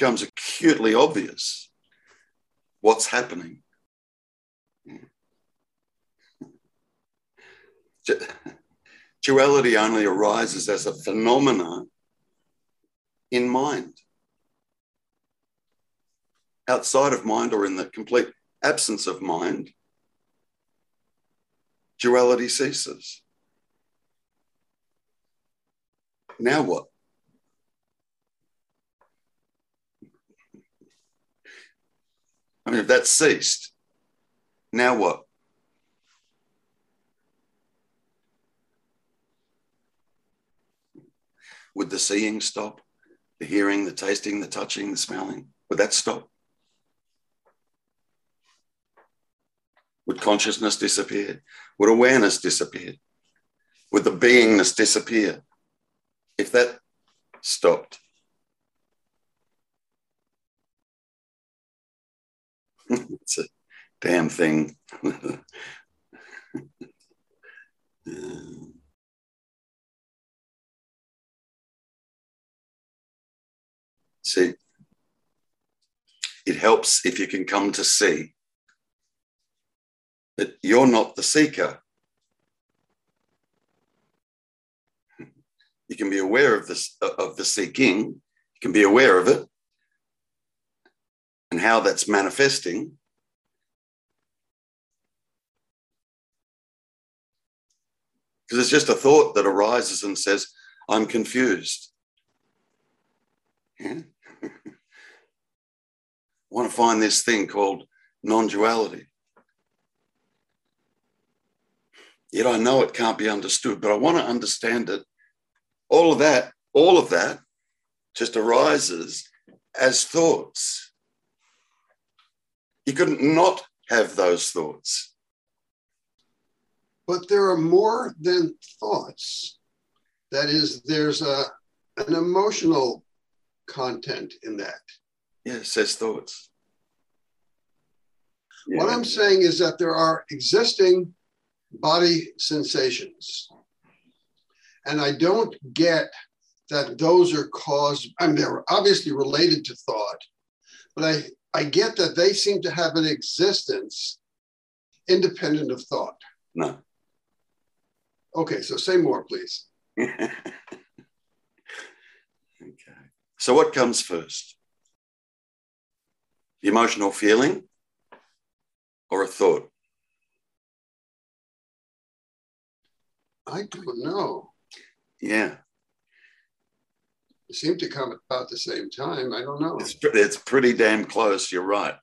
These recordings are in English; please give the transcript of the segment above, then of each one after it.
becomes acutely obvious what's happening. Duality only arises as a phenomena in mind. Outside of mind or in the complete absence of mind, duality ceases. Now what? I mean, if that ceased, now what? Would the seeing stop? The hearing, the tasting, the touching, the smelling? Would that stop? Would consciousness disappear? Would awareness disappear? Would the beingness disappear? If that stopped, it's a damn thing. See, it helps if you can come to see that you're not the seeker. You can be aware of this of the seeking. You can be aware of it and how that's manifesting. Because it's just a thought that arises and says, I'm confused. Yeah? I want to find this thing called non duality. Yet I know it can't be understood, but I want to understand it. All of that, all of that just arises as thoughts. You couldn't not have those thoughts. But there are more than thoughts. That is, there's a, an emotional content in that. Yeah, says thoughts. Yeah. What I'm saying is that there are existing body sensations. And I don't get that those are caused, I mean, they're obviously related to thought, but I, I get that they seem to have an existence independent of thought. No. Okay, so say more, please. okay. So, what comes first? The emotional feeling or a thought? I don't know. Yeah. They seem to come about the same time. I don't know. It's, it's pretty damn close. You're right.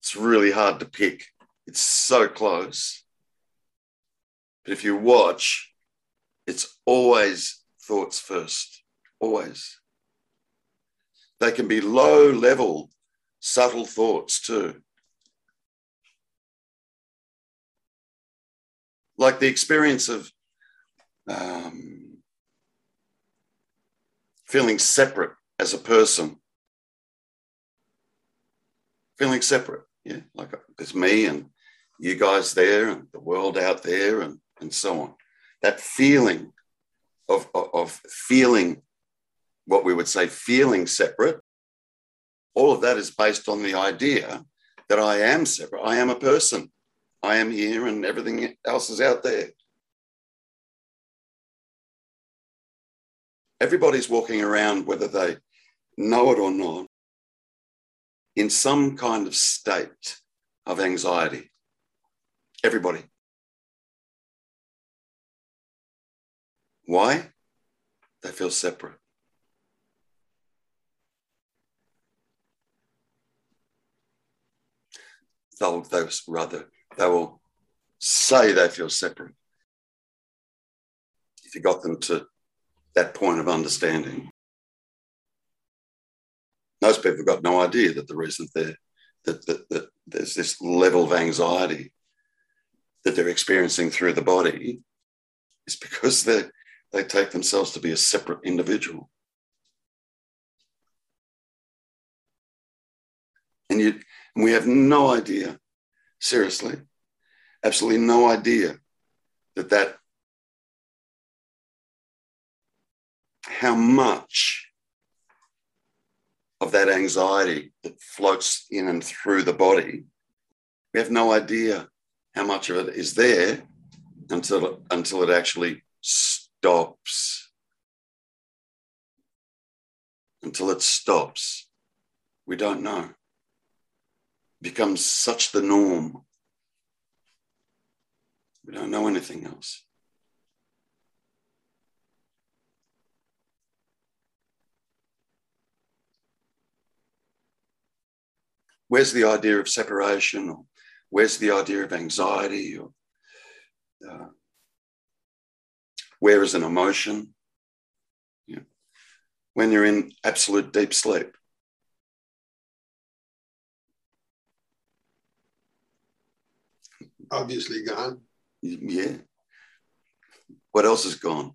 It's really hard to pick. It's so close. But if you watch, it's always thoughts first. Always. They can be low level, subtle thoughts too. Like the experience of um, feeling separate as a person, feeling separate. Yeah, like there's me and you guys there and the world out there and, and so on. That feeling of, of, of feeling what we would say feeling separate, all of that is based on the idea that I am separate. I am a person. I am here and everything else is out there. Everybody's walking around, whether they know it or not, in some kind of state of anxiety. Everybody. Why? They feel separate. They'll, they'll rather, they will say they feel separate. If you got them to that point of understanding. Most people have got no idea that the reason that, that, that there's this level of anxiety that they're experiencing through the body is because they they take themselves to be a separate individual. And and we have no idea, seriously, absolutely no idea that that how much of that anxiety that floats in and through the body, we have no idea how much of it is there until, until it actually stops. Until it stops. We don't know. Becomes such the norm. We don't know anything else. where's the idea of separation or where's the idea of anxiety or uh, where is an emotion? Yeah. when you're in absolute deep sleep. Obviously gone. Yeah. What else is gone?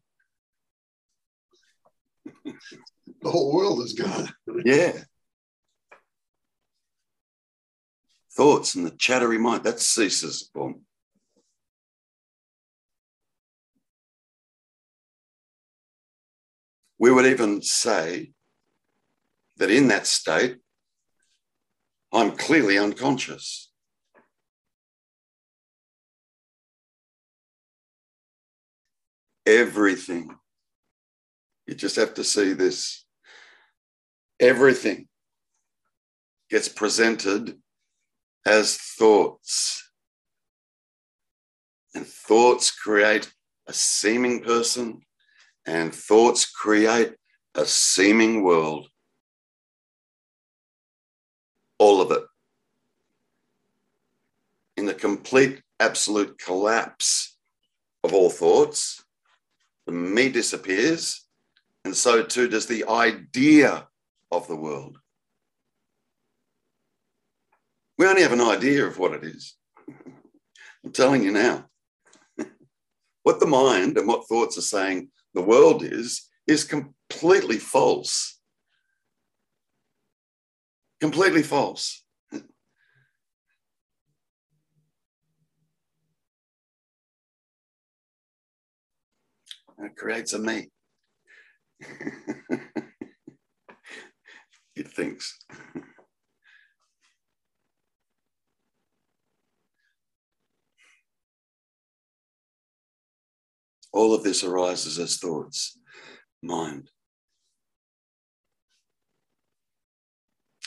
The whole world is gone. Yeah. Thoughts and the chattery mind, that ceases. Boom. We would even say that in that state, I'm clearly unconscious. Everything. You just have to see this. Everything gets presented as thoughts. And thoughts create a seeming person, and thoughts create a seeming world. All of it. In the complete, absolute collapse of all thoughts, the me disappears, and so too does the idea of the world. We only have an idea of what it is. I'm telling you now. what the mind and what thoughts are saying the world is, is completely false. Completely false. It creates a me. it thinks. All of this arises as thoughts, mind.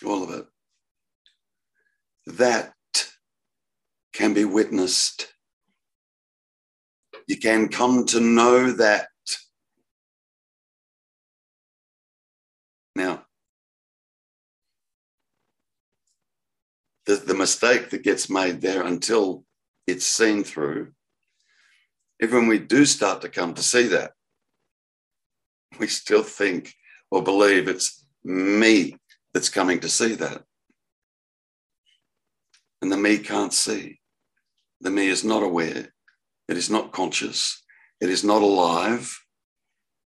All of it. That can be witnessed. You can come to know that. Now, the, the mistake that gets made there until it's seen through even when we do start to come to see that, we still think or believe it's me that's coming to see that. And the me can't see. The me is not aware. It is not conscious. It is not alive.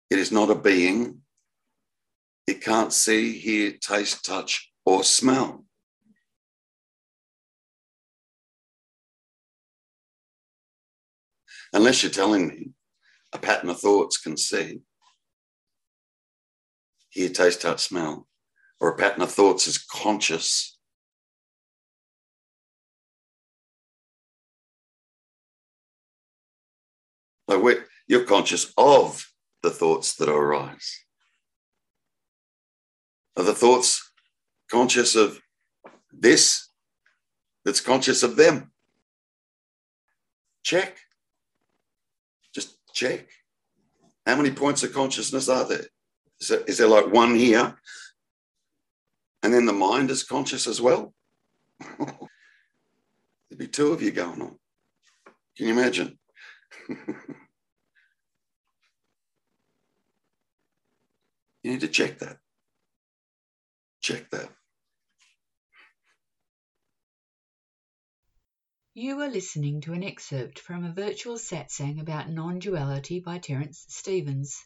It is not a being. It can't see, hear, taste, touch, or smell. Unless you're telling me a pattern of thoughts can see, hear, taste, touch, smell, or a pattern of thoughts is conscious. Like you're conscious of the thoughts that arise. Are the thoughts conscious of this that's conscious of them? Check check. How many points of consciousness are there? Is there, is there like one here? And then the mind is conscious as well? There'd be two of you going on. Can you imagine? you need to check that. Check that. You are listening to an excerpt from a virtual satsang about non duality by Terence Stevens.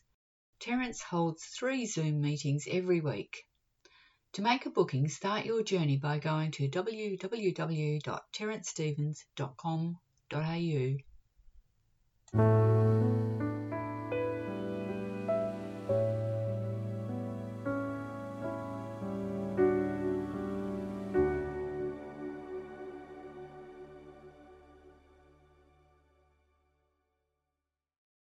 Terence holds three Zoom meetings every week. To make a booking, start your journey by going to www.terencestevens.com.au.